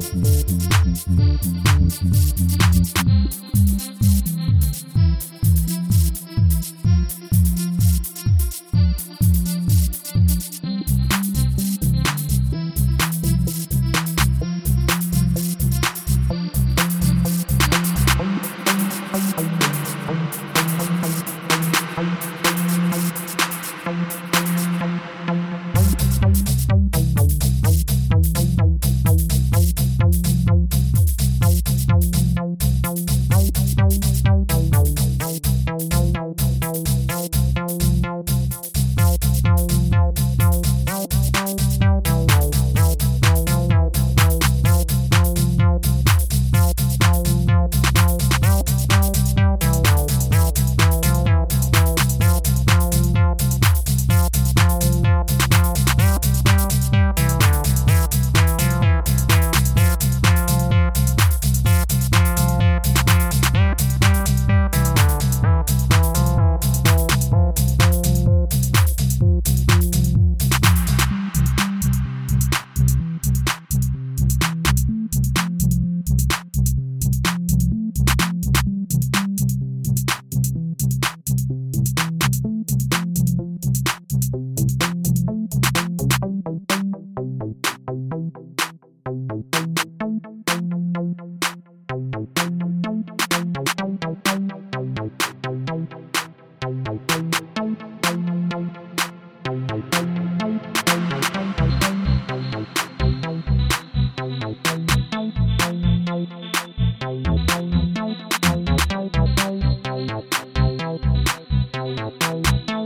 Thank you.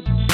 house.